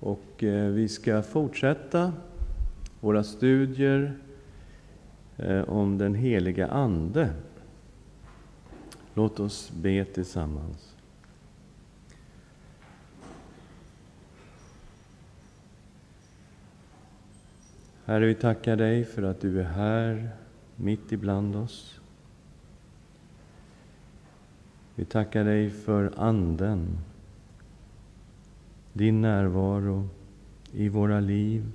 Och eh, vi ska fortsätta våra studier eh, om den heliga Ande. Låt oss be tillsammans. Herre, vi tackar dig för att du är här mitt ibland oss. Vi tackar dig för Anden, din närvaro i våra liv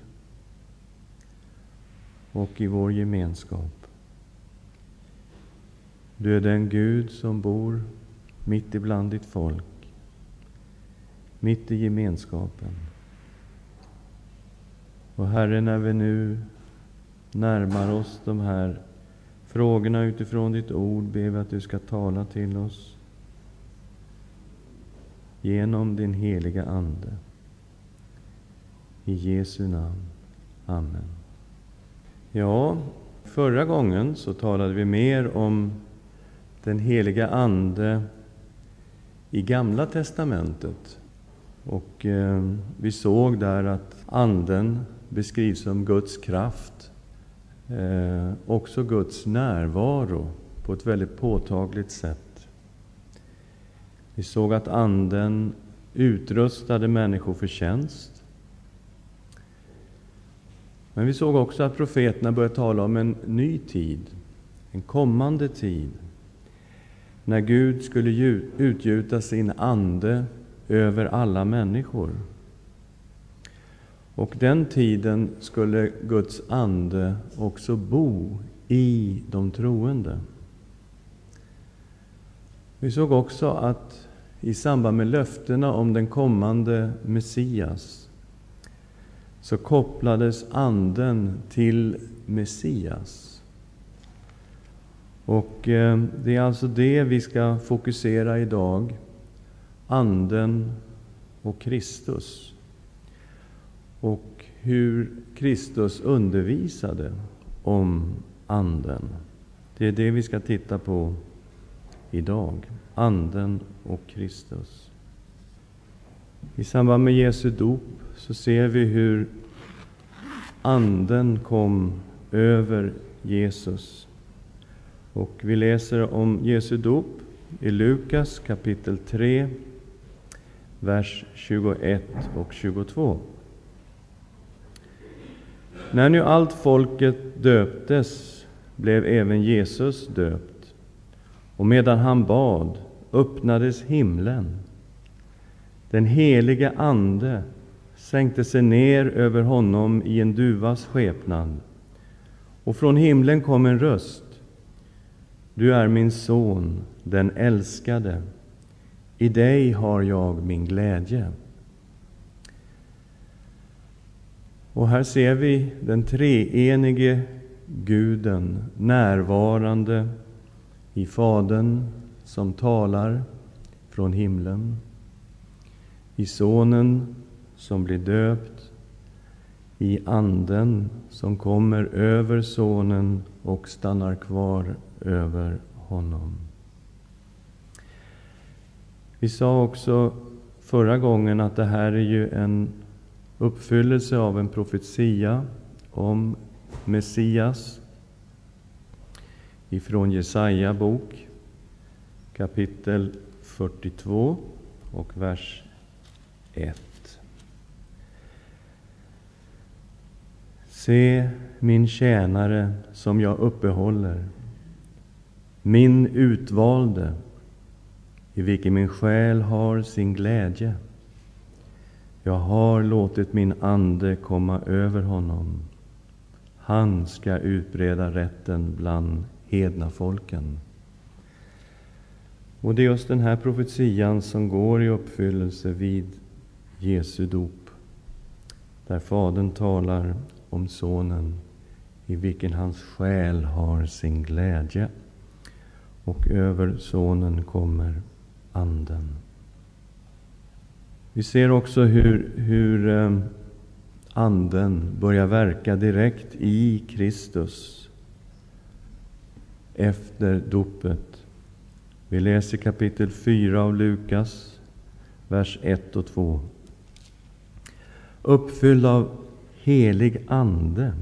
och i vår gemenskap. Du är den Gud som bor mitt ibland ditt folk, mitt i gemenskapen. Och Herre, när vi nu närmar oss de här frågorna utifrån ditt ord ber vi att du ska tala till oss genom din heliga Ande. I Jesu namn. Amen. Ja, förra gången så talade vi mer om den heliga Ande i Gamla testamentet. Och eh, vi såg där att Anden beskrivs som Guds kraft, eh, också Guds närvaro på ett väldigt påtagligt sätt. Vi såg att Anden utrustade människor för tjänst. Men vi såg också att profeterna började tala om en ny tid, en kommande tid, när Gud skulle utgjuta sin Ande över alla människor. Och den tiden skulle Guds ande också bo i de troende. Vi såg också att i samband med löftena om den kommande Messias så kopplades Anden till Messias. Och eh, det är alltså det vi ska fokusera idag. Anden och Kristus och hur Kristus undervisade om Anden. Det är det vi ska titta på idag. Anden och Kristus. I samband med Jesu dop så ser vi hur Anden kom över Jesus. Och vi läser om Jesu dop i Lukas kapitel 3, vers 21 och 22. När nu allt folket döptes blev även Jesus döpt. Och medan han bad öppnades himlen. Den helige Ande sänkte sig ner över honom i en duvas skepnad. Och från himlen kom en röst. Du är min son, den älskade. I dig har jag min glädje. Och här ser vi den treenige Guden närvarande i Fadern som talar från himlen, i Sonen som blir döpt, i Anden som kommer över Sonen och stannar kvar över honom. Vi sa också förra gången att det här är ju en uppfyllelse av en profetia om Messias ifrån Jesaja bok kapitel 42 och vers 1. Se min tjänare som jag uppehåller, min utvalde, i vilken min själ har sin glädje. Jag har låtit min ande komma över honom. Han ska utbreda rätten bland hedna folken. Och det är just den här profetian som går i uppfyllelse vid Jesu dop, där Fadern talar om Sonen, i vilken hans själ har sin glädje. Och över Sonen kommer Anden. Vi ser också hur, hur eh, Anden börjar verka direkt i Kristus efter dopet. Vi läser kapitel 4 av Lukas, vers 1 och 2. Uppfylld av helig ande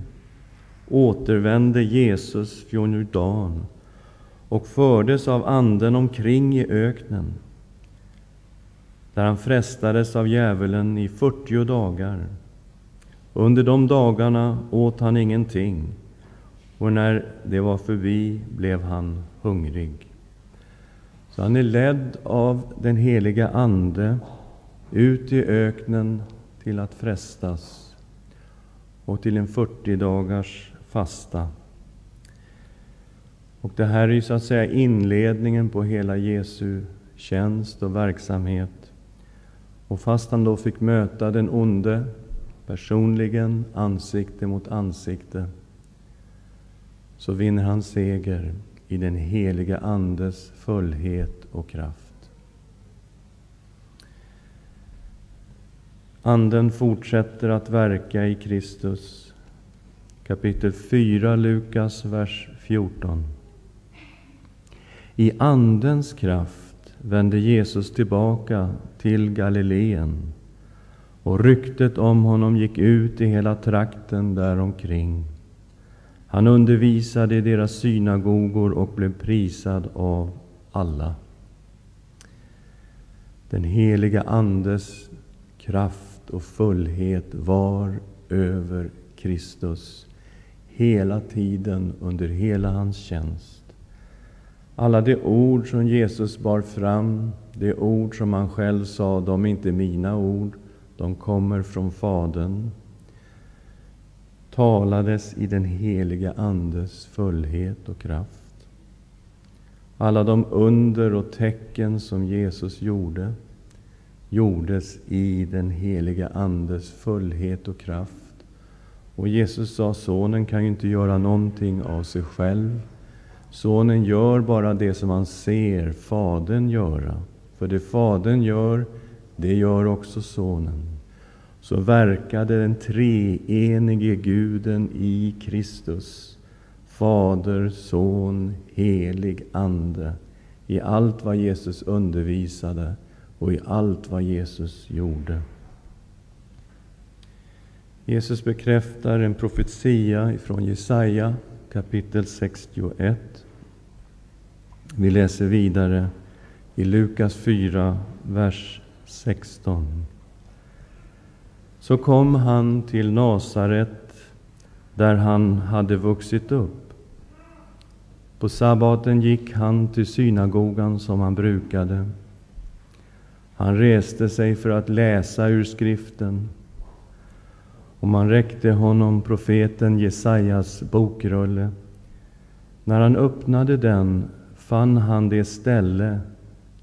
återvände Jesus från Jordan och fördes av Anden omkring i öknen, där han frestades av djävulen i fyrtio dagar. Under de dagarna åt han ingenting, och när det var förbi blev han hungrig. Så han är ledd av den heliga Ande ut i öknen till att frestas och till en 40 dagars fasta. Och det här är ju så att säga inledningen på hela Jesu tjänst och verksamhet. Och fast han då fick möta den onde personligen, ansikte mot ansikte, så vinner han seger i den heliga Andes fullhet och kraft. Anden fortsätter att verka i Kristus. Kapitel 4, Lukas, vers 14. I Andens kraft vände Jesus tillbaka till Galileen och ryktet om honom gick ut i hela trakten däromkring. Han undervisade i deras synagogor och blev prisad av alla. Den heliga Andes kraft och fullhet var över Kristus hela tiden under hela hans tjänst. Alla de ord som Jesus bar fram, de ord som han själv sa, de är inte mina ord, de kommer från Fadern talades i den heliga Andes fullhet och kraft. Alla de under och tecken som Jesus gjorde, gjordes i den heliga Andes fullhet och kraft. Och Jesus sa, Sonen kan ju inte göra någonting av sig själv. Sonen gör bara det som han ser Fadern göra. För det Fadern gör, det gör också Sonen så verkade den treenige Guden i Kristus, Fader, Son, helig Ande, i allt vad Jesus undervisade och i allt vad Jesus gjorde. Jesus bekräftar en profetia från Jesaja kapitel 61. Vi läser vidare i Lukas 4, vers 16. Så kom han till Nasaret, där han hade vuxit upp. På sabbaten gick han till synagogan som han brukade. Han reste sig för att läsa ur skriften, och man räckte honom profeten Jesajas bokrulle. När han öppnade den fann han det ställe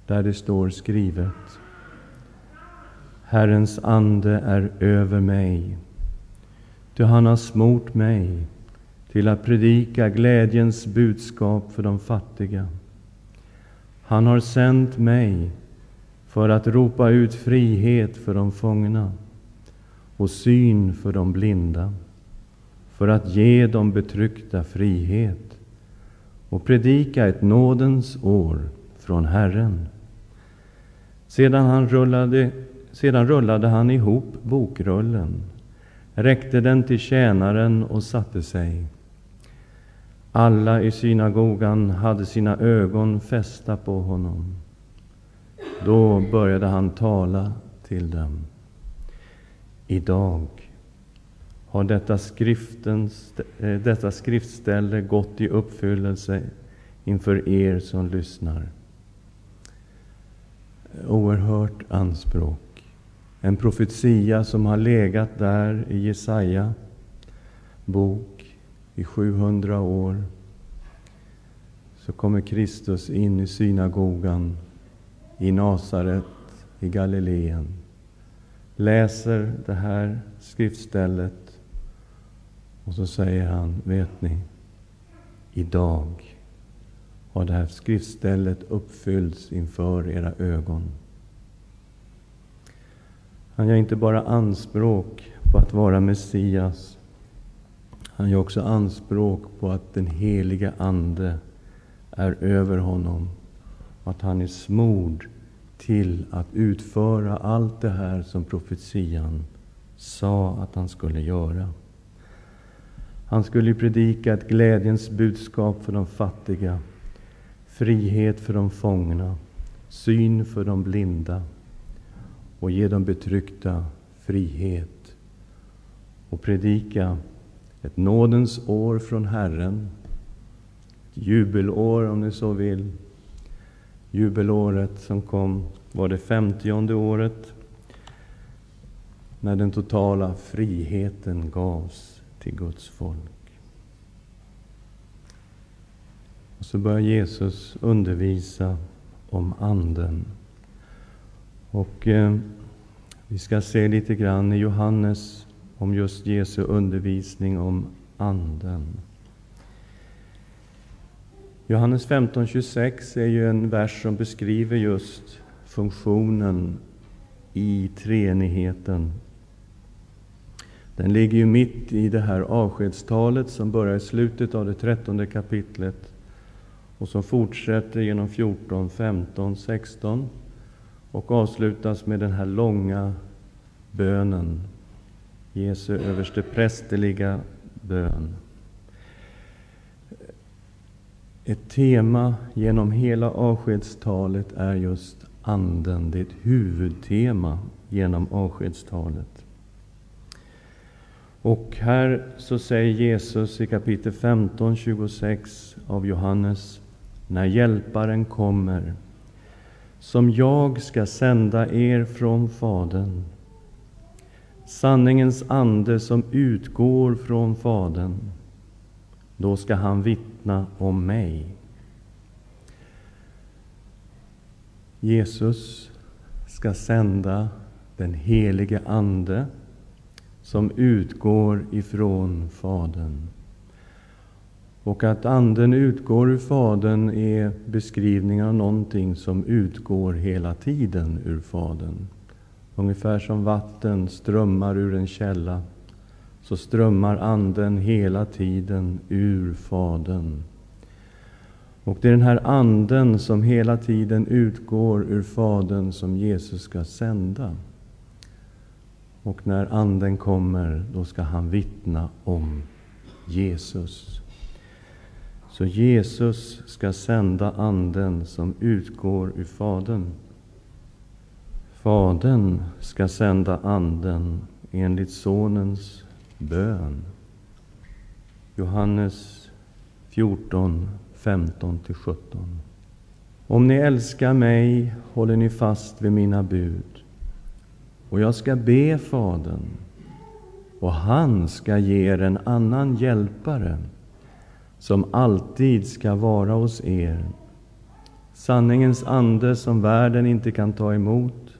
där det står skrivet Herrens ande är över mig, ty han har smort mig till att predika glädjens budskap för de fattiga. Han har sänt mig för att ropa ut frihet för de fångna och syn för de blinda, för att ge de betryckta frihet och predika ett nådens år från Herren. Sedan han rullade sedan rullade han ihop bokrullen, räckte den till tjänaren och satte sig. Alla i synagogan hade sina ögon fästa på honom. Då började han tala till dem. Idag har detta, skriftens, eh, detta skriftställe gått i uppfyllelse inför er som lyssnar. Oerhört anspråk. En profetia som har legat där i Jesaja bok i 700 år. Så kommer Kristus in i synagogan i Nasaret i Galileen. Läser det här skriftstället och så säger han, vet ni, idag har det här skriftstället uppfyllts inför era ögon. Han gör inte bara anspråk på att vara Messias. Han gör också anspråk på att den heliga Ande är över honom. Att han är smord till att utföra allt det här som profetian sa att han skulle göra. Han skulle predika ett glädjens budskap för de fattiga, frihet för de fångna, syn för de blinda och ge de betryckta frihet och predika ett nådens år från Herren, ett jubelår om ni så vill. Jubelåret som kom var det femtionde året när den totala friheten gavs till Guds folk. Och så börjar Jesus undervisa om Anden. Och eh, vi ska se lite grann i Johannes om just Jesu undervisning om Anden. Johannes 15.26 är ju en vers som beskriver just funktionen i treenigheten. Den ligger ju mitt i det här avskedstalet som börjar i slutet av det trettonde kapitlet och som fortsätter genom 14, 15, 16 och avslutas med den här långa bönen, Jesu översteprästerliga bön. Ett tema genom hela avskedstalet är just Anden. Det är ett huvudtema genom avskedstalet. Och här så säger Jesus i kapitel 15, 26 av Johannes, när Hjälparen kommer, som jag ska sända er från Fadern, sanningens ande som utgår från Fadern, då ska han vittna om mig. Jesus ska sända den helige Ande som utgår ifrån Fadern. Och att Anden utgår ur Fadern är beskrivningen av någonting som utgår hela tiden ur Fadern. Ungefär som vatten strömmar ur en källa, så strömmar Anden hela tiden ur Fadern. Och det är den här Anden som hela tiden utgår ur Fadern som Jesus ska sända. Och när Anden kommer, då ska han vittna om Jesus. Så Jesus ska sända Anden som utgår ur Fadern. Fadern ska sända Anden enligt Sonens bön. Johannes 14, 15-17. Om ni älskar mig håller ni fast vid mina bud. Och jag ska be Fadern, och han ska ge er en annan hjälpare som alltid ska vara hos er. Sanningens ande som världen inte kan ta emot.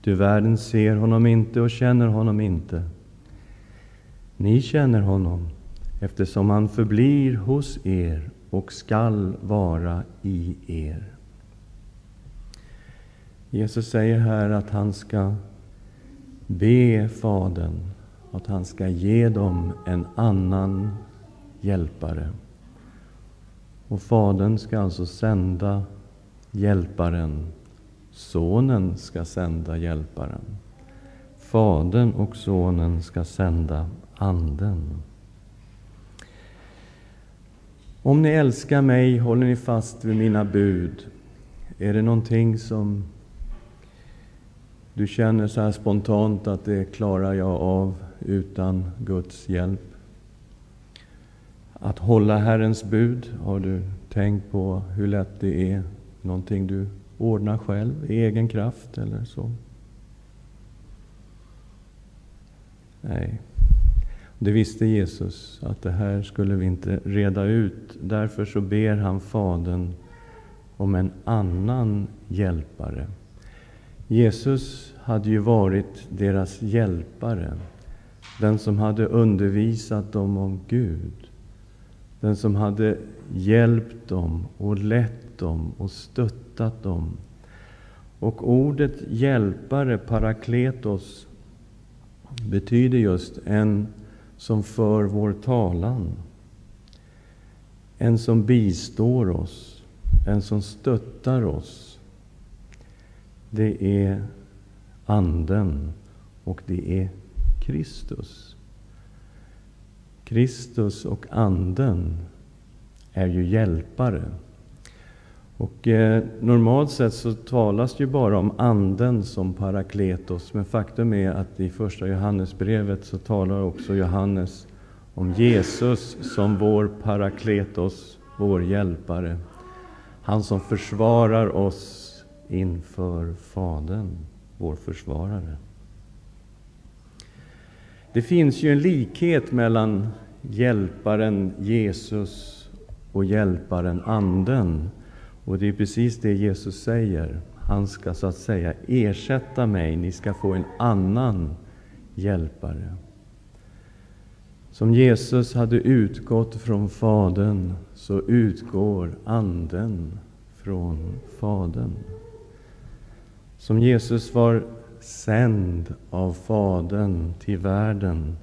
Du världen ser honom inte och känner honom inte. Ni känner honom eftersom han förblir hos er och skall vara i er. Jesus säger här att han ska be Fadern att han ska ge dem en annan hjälpare. Och Fadern ska alltså sända hjälparen. Sonen ska sända hjälparen. Fadern och Sonen ska sända Anden. Om ni älskar mig håller ni fast vid mina bud. Är det någonting som du känner så här spontant att det klarar jag av utan Guds hjälp? Att hålla Herrens bud, har du tänkt på hur lätt det är? Någonting du ordnar själv i egen kraft eller så? Nej. Det visste Jesus, att det här skulle vi inte reda ut. Därför så ber han Fadern om en annan hjälpare. Jesus hade ju varit deras hjälpare, den som hade undervisat dem om Gud, den som hade hjälpt dem och lett dem och stöttat dem. Och ordet hjälpare, parakletos, betyder just en som för vår talan. En som bistår oss, en som stöttar oss. det är Anden och det är Kristus. Kristus och Anden är ju hjälpare. Och eh, Normalt sett så talas det ju bara om Anden som parakletos, men faktum är att i Första Johannesbrevet så talar också Johannes om Jesus som vår parakletos, vår hjälpare. Han som försvarar oss inför Fadern, vår försvarare. Det finns ju en likhet mellan hjälparen Jesus och hjälparen Anden. Och det är precis det Jesus säger. Han ska så att säga ersätta mig. Ni ska få en annan hjälpare. Som Jesus hade utgått från Fadern, så utgår Anden från Fadern. Som Jesus var sänd av Fadern till världen,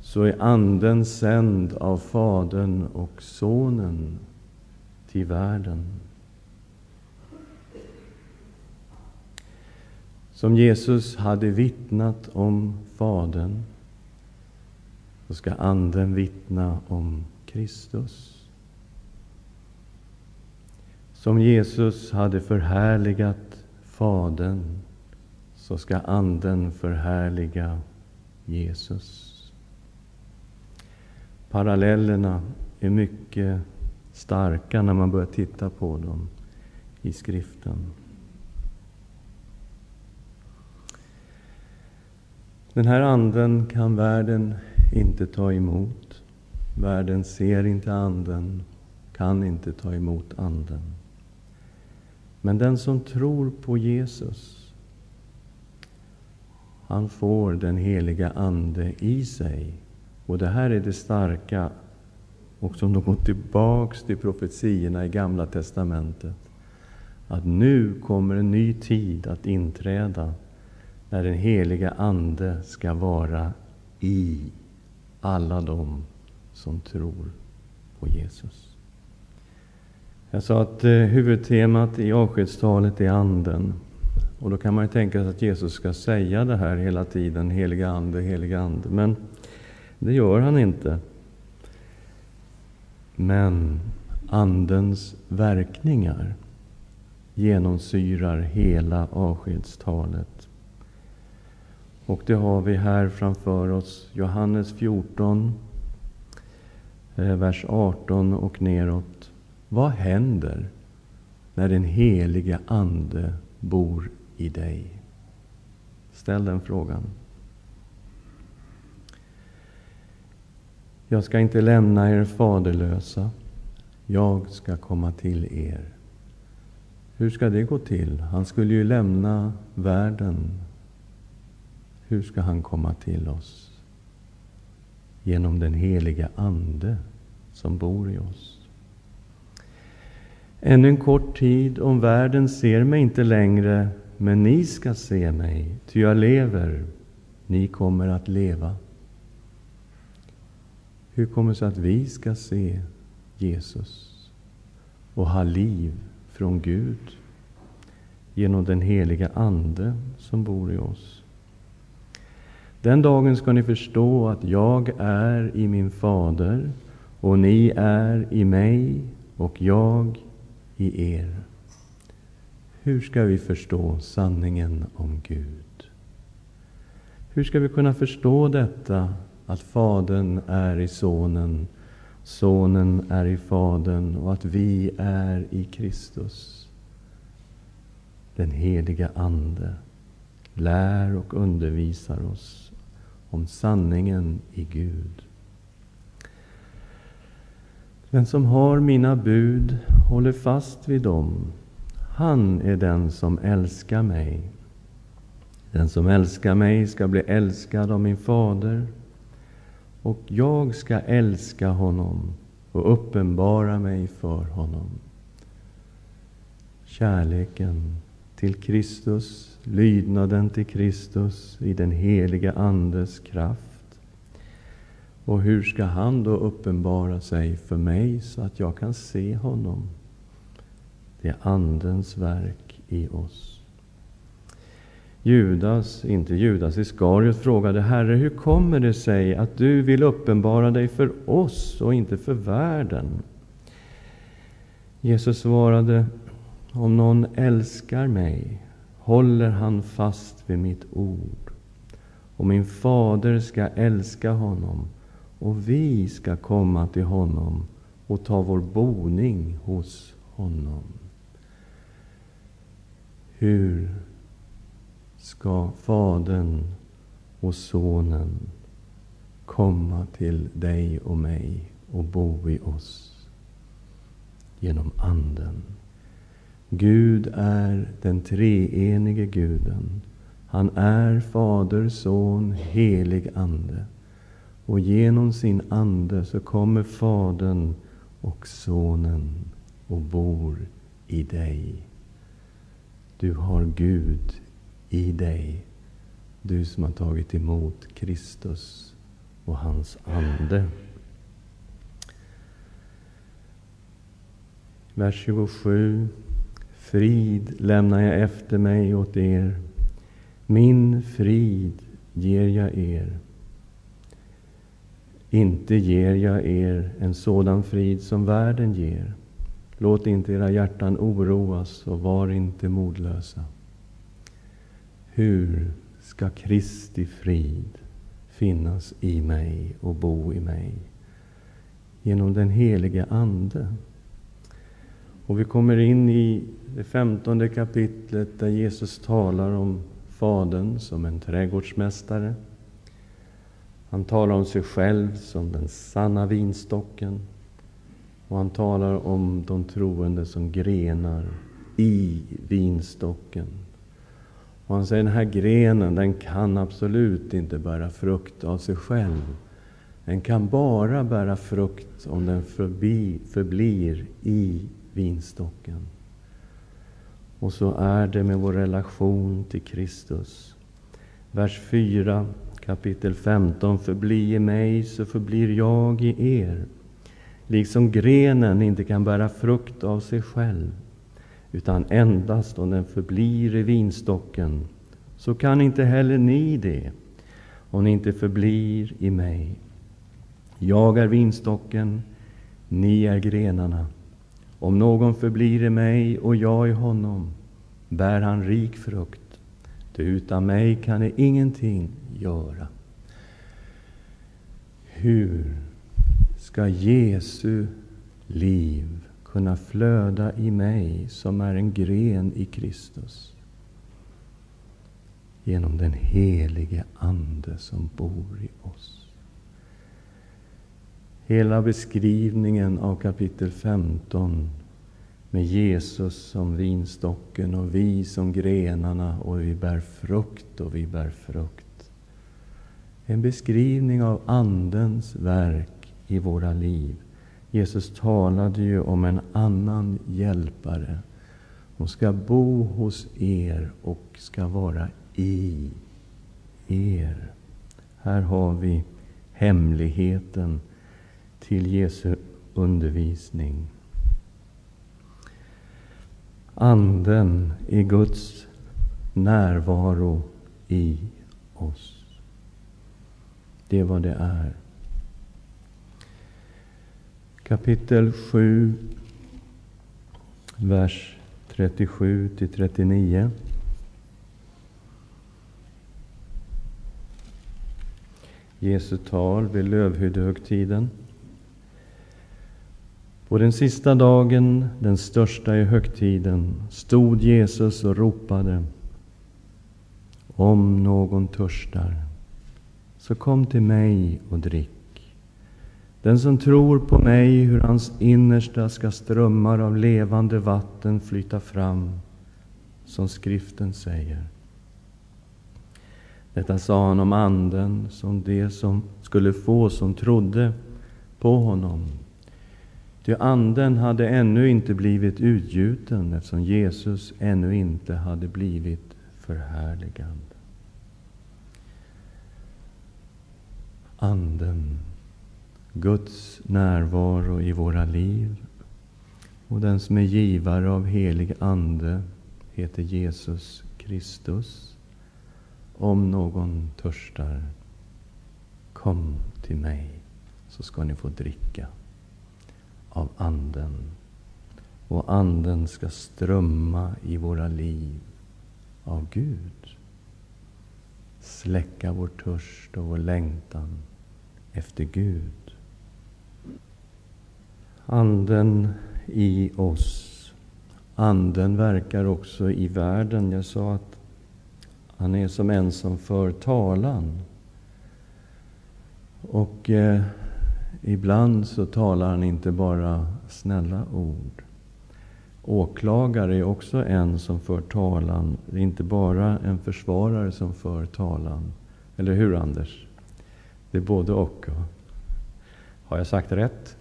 så är Anden sänd av Fadern och Sonen till världen. Som Jesus hade vittnat om Fadern, så ska Anden vittna om Kristus. Som Jesus hade förhärligat Fadern, så ska Anden förhärliga Jesus. Parallellerna är mycket starka när man börjar titta på dem i skriften. Den här anden kan världen inte ta emot. Världen ser inte anden, kan inte ta emot anden. Men den som tror på Jesus, han får den heliga Ande i sig. Och det här är det starka, och som de går tillbaks till profetiorna i Gamla testamentet. Att nu kommer en ny tid att inträda, när den heliga Ande ska vara i alla dem som tror på Jesus. Jag sa att eh, huvudtemat i avskedstalet är Anden. Och då kan man ju tänka sig att Jesus ska säga det här hela tiden, heliga Ande, heliga Ande. Men det gör han inte. Men Andens verkningar genomsyrar hela avskedstalet. Och det har vi här framför oss, Johannes 14, eh, vers 18 och neråt. Vad händer när den helige Ande bor i dig? Ställ den frågan. Jag ska inte lämna er faderlösa. Jag ska komma till er. Hur ska det gå till? Han skulle ju lämna världen. Hur ska han komma till oss? Genom den heliga Ande som bor i oss. Ännu en kort tid, om världen ser mig inte längre, men ni ska se mig, ty jag lever, ni kommer att leva. Hur kommer det sig att vi ska se Jesus och ha liv från Gud genom den heliga Ande som bor i oss? Den dagen ska ni förstå att jag är i min Fader och ni är i mig och jag i er. Hur ska vi förstå sanningen om Gud? Hur ska vi kunna förstå detta att Fadern är i Sonen, Sonen är i Fadern och att vi är i Kristus? Den heliga Ande lär och undervisar oss om sanningen i Gud. Den som har mina bud håller fast vid dem. Han är den som älskar mig. Den som älskar mig ska bli älskad av min fader, och jag ska älska honom och uppenbara mig för honom. Kärleken till Kristus, lydnaden till Kristus i den heliga Andes kraft och hur ska han då uppenbara sig för mig så att jag kan se honom? Det är Andens verk i oss. Judas, inte Judas Iskariot, frågade Herre, hur kommer det sig att du vill uppenbara dig för oss och inte för världen? Jesus svarade, om någon älskar mig håller han fast vid mitt ord. Och min fader ska älska honom, och vi ska komma till honom och ta vår boning hos honom. Hur ska Fadern och Sonen komma till dig och mig och bo i oss? Genom Anden. Gud är den treenige Guden. Han är Fader, Son, helig Ande. Och genom sin Ande så kommer Fadern och Sonen och bor i dig. Du har Gud i dig, du som har tagit emot Kristus och hans Ande. Vers 27. Frid lämnar jag efter mig åt er. Min frid ger jag er. Inte ger jag er en sådan frid som världen ger. Låt inte era hjärtan oroas och var inte modlösa. Hur ska Kristi frid finnas i mig och bo i mig? Genom den helige Ande. Och vi kommer in i det femtonde kapitlet där Jesus talar om Fadern som en trädgårdsmästare. Han talar om sig själv som den sanna vinstocken. Och han talar om de troende som grenar i vinstocken. Och han säger den här grenen, den kan absolut inte bära frukt av sig själv. Den kan bara bära frukt om den förbi, förblir i vinstocken. Och så är det med vår relation till Kristus. Vers 4, kapitel 15. Förbli i mig, så förblir jag i er. Liksom grenen inte kan bära frukt av sig själv, utan endast om den förblir i vinstocken, så kan inte heller ni det, om ni inte förblir i mig. Jag är vinstocken, ni är grenarna. Om någon förblir i mig och jag i honom, bär han rik frukt. Ty utan mig kan ni ingenting göra. Hur ska Jesu liv kunna flöda i mig som är en gren i Kristus? Genom den helige Ande som bor i oss. Hela beskrivningen av kapitel 15 med Jesus som vinstocken och vi som grenarna och vi bär frukt och vi bär frukt. En beskrivning av Andens verk i våra liv. Jesus talade ju om en annan hjälpare som ska bo hos er och ska vara i er. Här har vi hemligheten till Jesu undervisning. Anden i Guds närvaro i oss. Det är vad det är. Kapitel 7, vers 37 till 39. Jesu tal vid lövhyddehögtiden. På den sista dagen, den största i högtiden, stod Jesus och ropade Om någon törstar, så kom till mig och drick. Den som tror på mig, hur hans innersta ska strömmar av levande vatten flyta fram, som skriften säger. Detta sa han om Anden, som det som skulle få som trodde på honom. Ty Anden hade ännu inte blivit utgjuten eftersom Jesus ännu inte hade blivit förhärligad. Anden, Guds närvaro i våra liv och den som är givare av helig Ande heter Jesus Kristus. om någon törstar, kom till mig, så ska ni få dricka av Anden. Och Anden ska strömma i våra liv av Gud. Släcka vår törst och vår längtan efter Gud. Anden i oss. Anden verkar också i världen. Jag sa att han är som en som för talan. Och eh, ibland så talar han inte bara snälla ord. Åklagare är också en som för talan. Det är inte bara en försvarare som för talan. Eller hur, Anders? Det är både och. Har jag sagt rätt?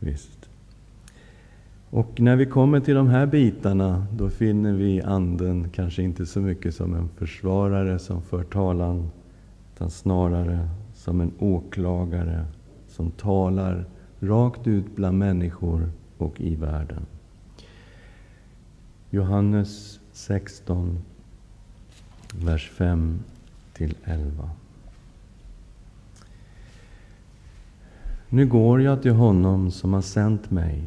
Visst. Och när vi kommer till de här bitarna, då finner vi Anden kanske inte så mycket som en försvarare som för talan, utan snarare som en åklagare som talar rakt ut bland människor och i världen. Johannes 16, vers 5 till 11. Nu går jag till honom som har sänt mig,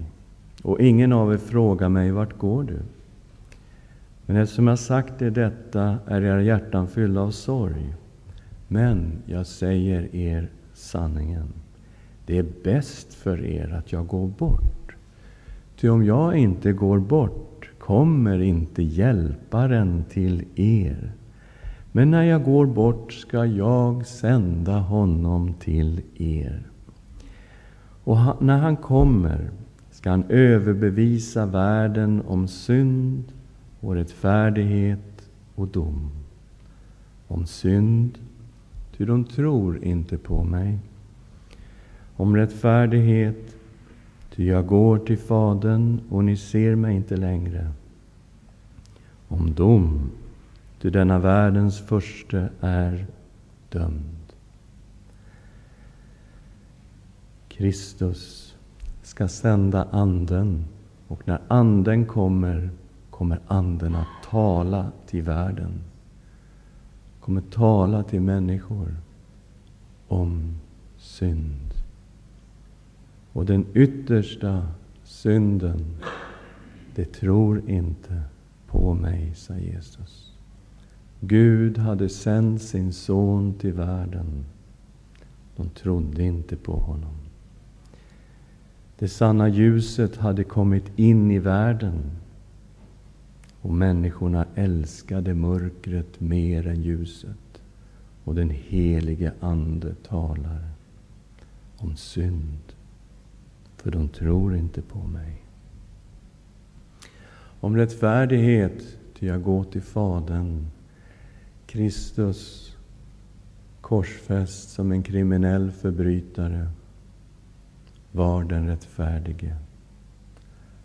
och ingen av er frågar mig, vart går du? Men eftersom jag sagt er detta är era hjärtan fyllda av sorg. Men jag säger er sanningen. Det är bäst för er att jag går bort. Ty om jag inte går bort kommer inte Hjälparen till er. Men när jag går bort ska jag sända honom till er. Och han, när han kommer ska han överbevisa världen om synd och rättfärdighet och dom. Om synd, ty de tror inte på mig. Om rättfärdighet, ty jag går till Fadern och ni ser mig inte längre. Om dom, ty denna världens första är dömd. Kristus ska sända Anden och när Anden kommer, kommer Anden att tala till världen. Kommer tala till människor om synd. Och den yttersta synden, det tror inte på mig, sa Jesus. Gud hade sänt sin son till världen. De trodde inte på honom. Det sanna ljuset hade kommit in i världen och människorna älskade mörkret mer än ljuset. Och den helige Ande talar om synd, för de tror inte på mig. Om rättfärdighet, ty jag går till Fadern. Kristus korsfäst som en kriminell förbrytare var den rättfärdige.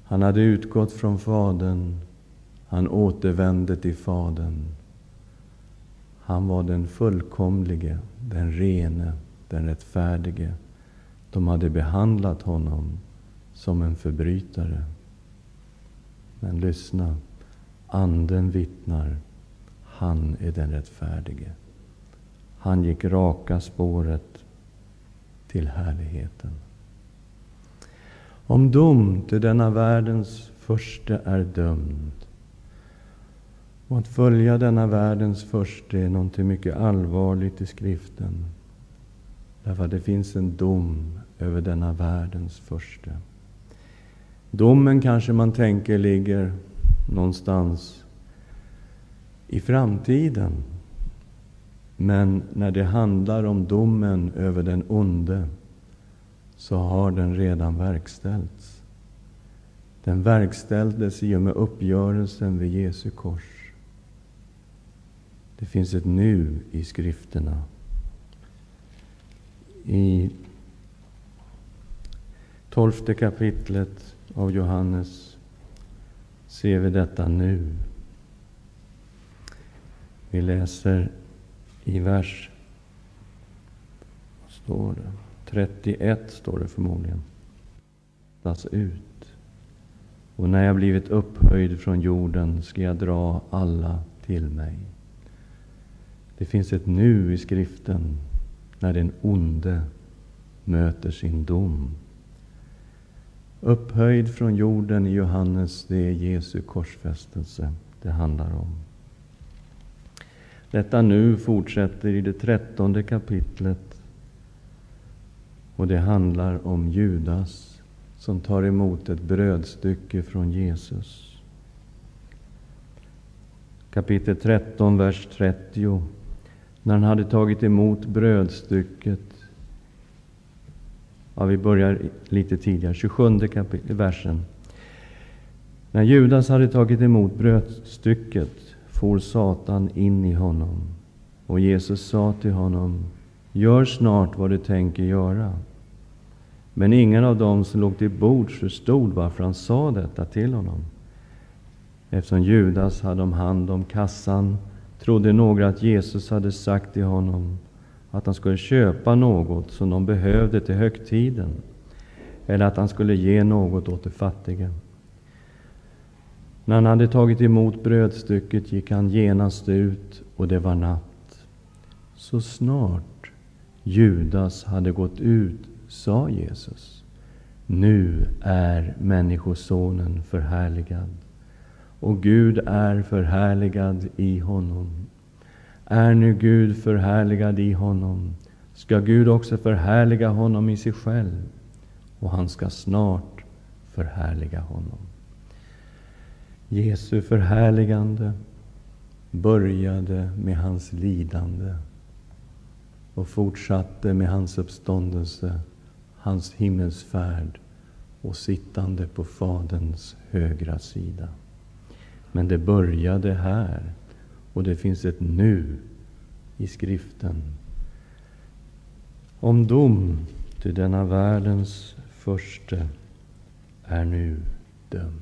Han hade utgått från Fadern, han återvände till Fadern. Han var den fullkomlige, den rene, den rättfärdige. De hade behandlat honom som en förbrytare. Men lyssna, Anden vittnar, han är den rättfärdige. Han gick raka spåret till härligheten. Om dom till denna världens första är dömd. Och att följa denna världens första är någonting mycket allvarligt i skriften. Därför att det finns en dom över denna världens första. Domen kanske man tänker ligger någonstans i framtiden. Men när det handlar om domen över den onde så har den redan verkställts. Den verkställdes i och med uppgörelsen vid Jesu kors. Det finns ett nu i skrifterna. I tolfte kapitlet av Johannes ser vi detta nu. Vi läser i vers... Vad står det? 31 står det förmodligen. Tas ut. Och när jag blivit upphöjd från jorden ska jag dra alla till mig. Det finns ett nu i skriften när den onde möter sin dom. Upphöjd från jorden i Johannes, det är Jesu korsfästelse det handlar om. Detta nu fortsätter i det trettonde kapitlet och det handlar om Judas som tar emot ett brödstycke från Jesus. Kapitel 13, vers 30. När han hade tagit emot brödstycket Ja, vi börjar lite tidigare, 27 versen. När Judas hade tagit emot brödstycket for Satan in i honom. Och Jesus sa till honom, gör snart vad du tänker göra. Men ingen av dem som låg till bords förstod varför han sa detta till honom. Eftersom Judas hade om hand om kassan trodde några att Jesus hade sagt till honom att han skulle köpa något som de behövde till högtiden, eller att han skulle ge något åt de fattiga. När han hade tagit emot brödstycket gick han genast ut, och det var natt. Så snart Judas hade gått ut sa Jesus, nu är Människosonen förhärligad, och Gud är förhärligad i honom. Är nu Gud förhärligad i honom, ska Gud också förhärliga honom i sig själv, och han ska snart förhärliga honom. Jesu förhärligande började med hans lidande och fortsatte med hans uppståndelse, hans himmelsfärd och sittande på Faderns högra sida. Men det började här och det finns ett nu i skriften. Om dom till denna världens förste är nu dömd.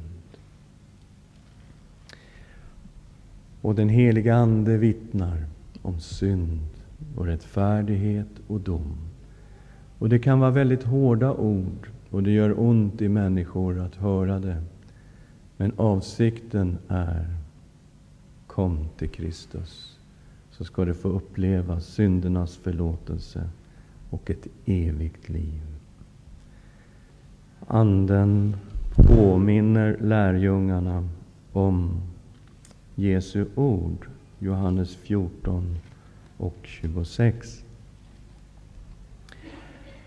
Och den heliga Ande vittnar om synd och rättfärdighet och dom. Och det kan vara väldigt hårda ord och det gör ont i människor att höra det. Men avsikten är Kom till Kristus, så ska du få uppleva syndernas förlåtelse och ett evigt liv. Anden påminner lärjungarna om Jesu ord, Johannes 14 och 26.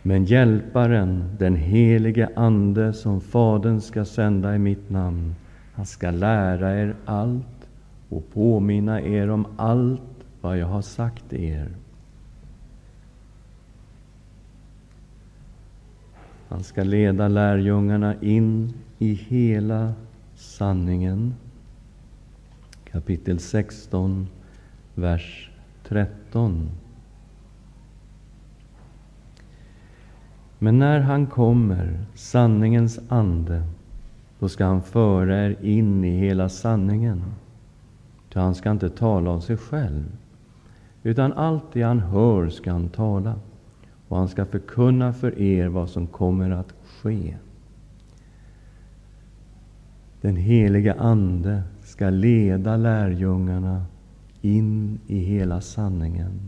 Men Hjälparen, den helige Ande, som Fadern ska sända i mitt namn, han ska lära er allt och påminna er om allt vad jag har sagt er. Han ska leda lärjungarna in i hela sanningen. Kapitel 16, vers 13. Men när han kommer, sanningens ande, då ska han föra er in i hela sanningen. Ty han ska inte tala av sig själv, utan allt det han hör ska han tala, och han ska förkunna för er vad som kommer att ske. Den heliga Ande ska leda lärjungarna in i hela sanningen,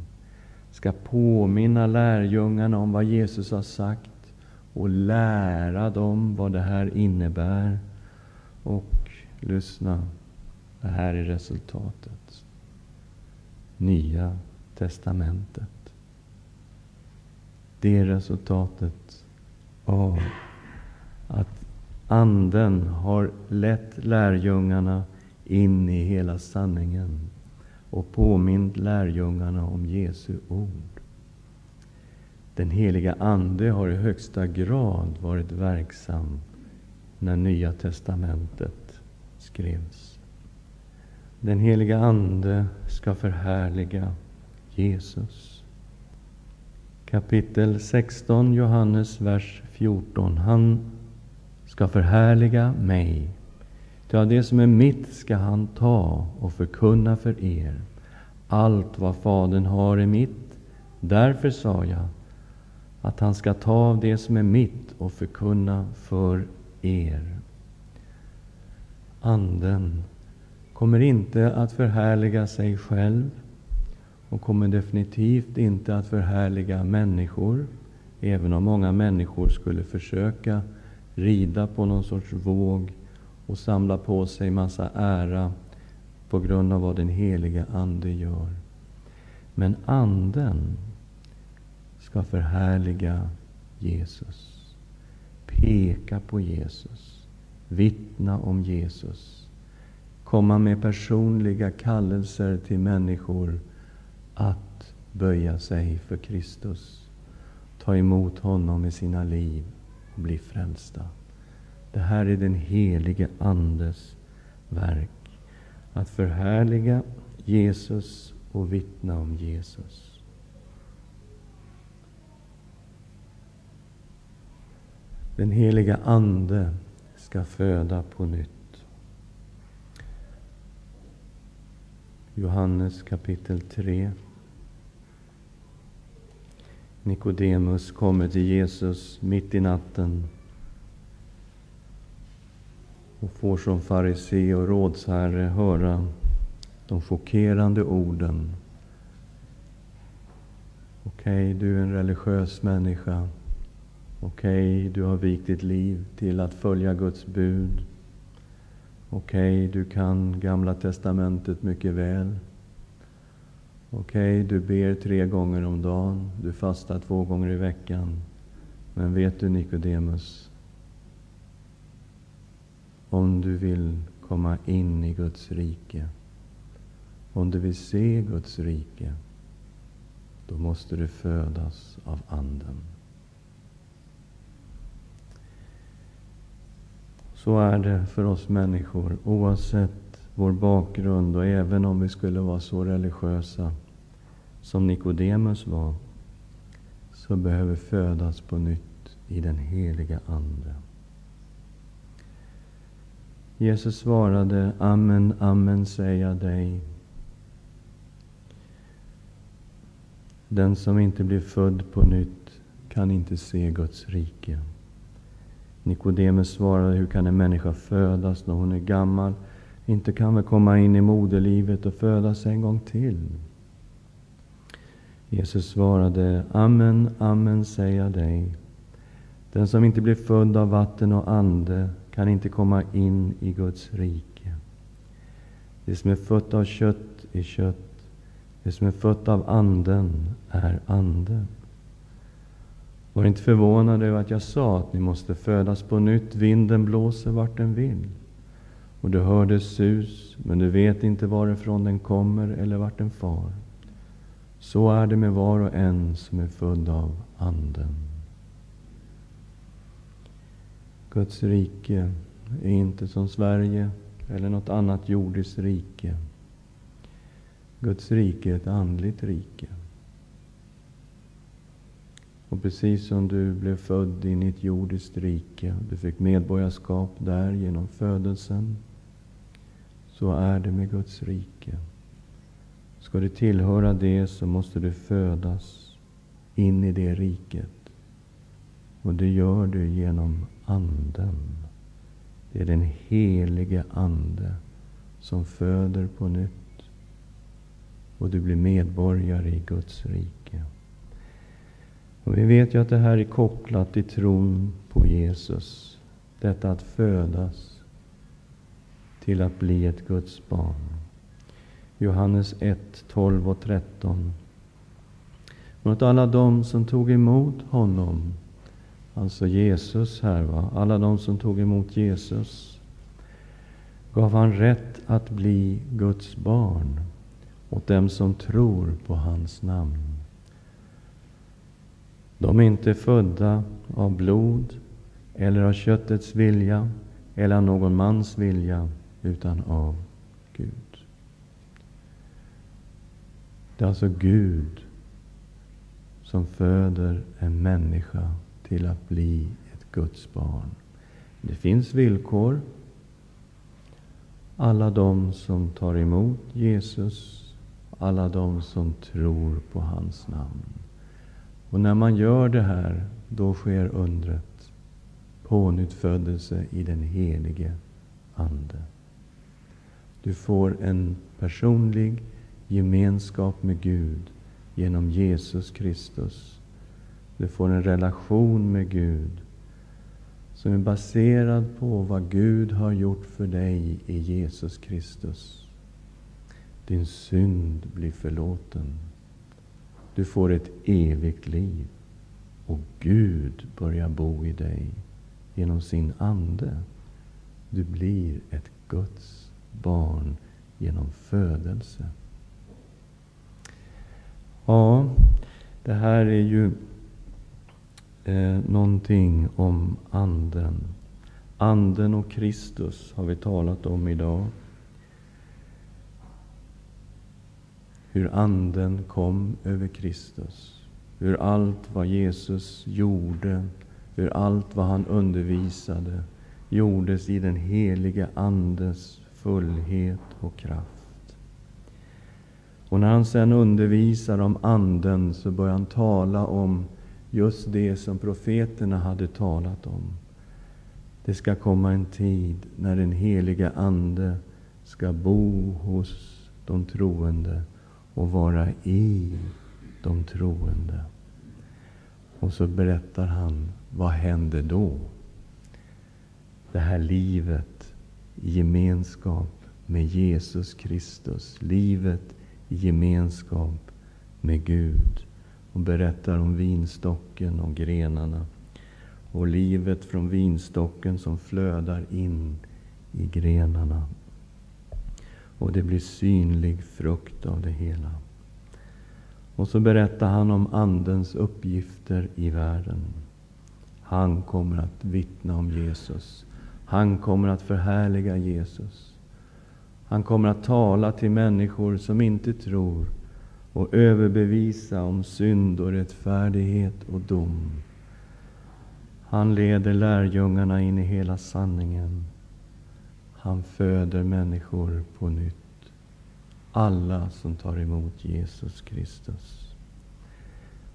ska påminna lärjungarna om vad Jesus har sagt och lära dem vad det här innebär. Och lyssna, det här är resultatet. Nya testamentet. Det är resultatet av att Anden har lett lärjungarna in i hela sanningen och påmint lärjungarna om Jesu ord. Den heliga Ande har i högsta grad varit verksam när Nya testamentet skrevs. Den heliga Ande ska förhärliga Jesus. Kapitel 16, Johannes, vers 14. Han ska förhärliga mig. Ty av det som är mitt ska han ta och förkunna för er. Allt vad Fadern har är mitt. Därför sa jag att han ska ta av det som är mitt och förkunna för er. Anden kommer inte att förhärliga sig själv och kommer definitivt inte att förhärliga människor, även om många människor skulle försöka rida på någon sorts våg och samla på sig massa ära på grund av vad den helige Ande gör. Men Anden ska förhärliga Jesus, peka på Jesus, vittna om Jesus, komma med personliga kallelser till människor att böja sig för Kristus, ta emot honom i sina liv och bli frälsta. Det här är den helige Andes verk. Att förhärliga Jesus och vittna om Jesus. Den heliga Ande ska föda på nytt. Johannes kapitel 3. Nikodemus kommer till Jesus mitt i natten och får som farisé och rådsherre höra de chockerande orden. Okej, okay, du är en religiös människa. Okej, okay, du har vikt ditt liv till att följa Guds bud. Okej, okay, du kan Gamla testamentet mycket väl. Okej, du ber tre gånger om dagen. Du fastar två gånger i veckan. Men vet du, Nikodemus, om du vill komma in i Guds rike, om du vill se Guds rike, då måste du födas av Anden. Så är det för oss människor, oavsett vår bakgrund och även om vi skulle vara så religiösa som Nikodemus var, så behöver vi födas på nytt i den heliga Ande. Jesus svarade, Amen, amen säger jag dig. Den som inte blir född på nytt kan inte se Guds rike. Nikodemus svarade, hur kan en människa födas när hon är gammal? Inte kan väl komma in i moderlivet och födas en gång till? Jesus svarade, Amen, amen säger jag dig. Den som inte blir född av vatten och ande kan inte komma in i Guds rike. Det som är fött av kött är kött. Det som är fött av Anden är ande. Var inte förvånade över att jag sa att ni måste födas på nytt. Vinden blåser vart den vill. Och du hör dess sus, men du vet inte varifrån den kommer eller vart den far. Så är det med var och en som är född av Anden. Guds rike är inte som Sverige eller något annat jordiskt rike. Guds rike är ett andligt rike. Och precis som du blev född in i ett jordiskt rike, du fick medborgarskap där genom födelsen, så är det med Guds rike. Ska du tillhöra det så måste du födas in i det riket. Och det gör du genom Anden. Det är den helige Ande som föder på nytt. Och du blir medborgare i Guds rike. Och vi vet ju att det här är kopplat till tron på Jesus. Detta att födas till att bli ett Guds barn. Johannes 1, 12 och 13. Mot alla de som tog emot honom, alltså Jesus här, va? alla de som tog emot Jesus, gav han rätt att bli Guds barn åt dem som tror på hans namn. De är inte födda av blod eller av köttets vilja eller av någon mans vilja, utan av Gud. Det är alltså Gud som föder en människa till att bli ett Guds barn. Det finns villkor. Alla de som tar emot Jesus, alla de som tror på hans namn. Och när man gör det här, då sker undret. Pånyttfödelse i den helige Ande. Du får en personlig gemenskap med Gud genom Jesus Kristus. Du får en relation med Gud som är baserad på vad Gud har gjort för dig i Jesus Kristus. Din synd blir förlåten. Du får ett evigt liv. Och Gud börjar bo i dig genom sin Ande. Du blir ett Guds barn genom födelse. Ja, det här är ju eh, någonting om Anden. Anden och Kristus har vi talat om idag. Hur Anden kom över Kristus. Hur allt vad Jesus gjorde, hur allt vad han undervisade gjordes i den helige Andes fullhet och kraft. Och när han sen undervisar om Anden så börjar han tala om just det som profeterna hade talat om. Det ska komma en tid när den heliga Ande ska bo hos de troende och vara i de troende. Och så berättar han, vad händer då? Det här livet i gemenskap med Jesus Kristus. Livet i gemenskap med Gud. Och berättar om vinstocken och grenarna. Och livet från vinstocken som flödar in i grenarna. Och det blir synlig frukt av det hela. Och så berättar han om Andens uppgifter i världen. Han kommer att vittna om Jesus. Han kommer att förhärliga Jesus. Han kommer att tala till människor som inte tror och överbevisa om synd och rättfärdighet och dom. Han leder lärjungarna in i hela sanningen. Han föder människor på nytt. Alla som tar emot Jesus Kristus.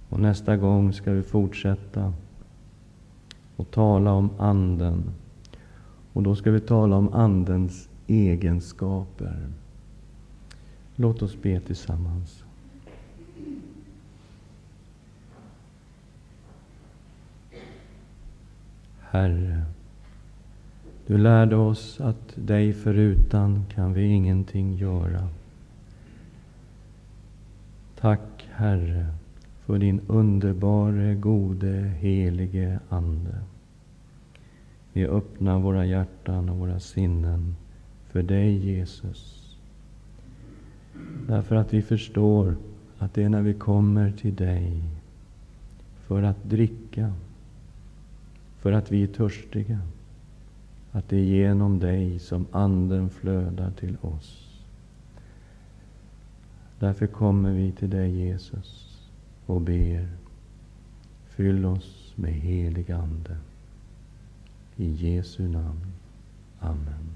Och nästa gång ska vi fortsätta och tala om Anden. Och då ska vi tala om Andens egenskaper. Låt oss be tillsammans. Herre, du lärde oss att dig förutan kan vi ingenting göra. Tack, Herre, för din underbare, gode, helige Ande. Vi öppnar våra hjärtan och våra sinnen för dig, Jesus. Därför att vi förstår att det är när vi kommer till dig för att dricka, för att vi är törstiga, att det är genom dig som Anden flödar till oss. Därför kommer vi till dig, Jesus, och ber. Fyll oss med helig Ande. I Jesu namn. Amen.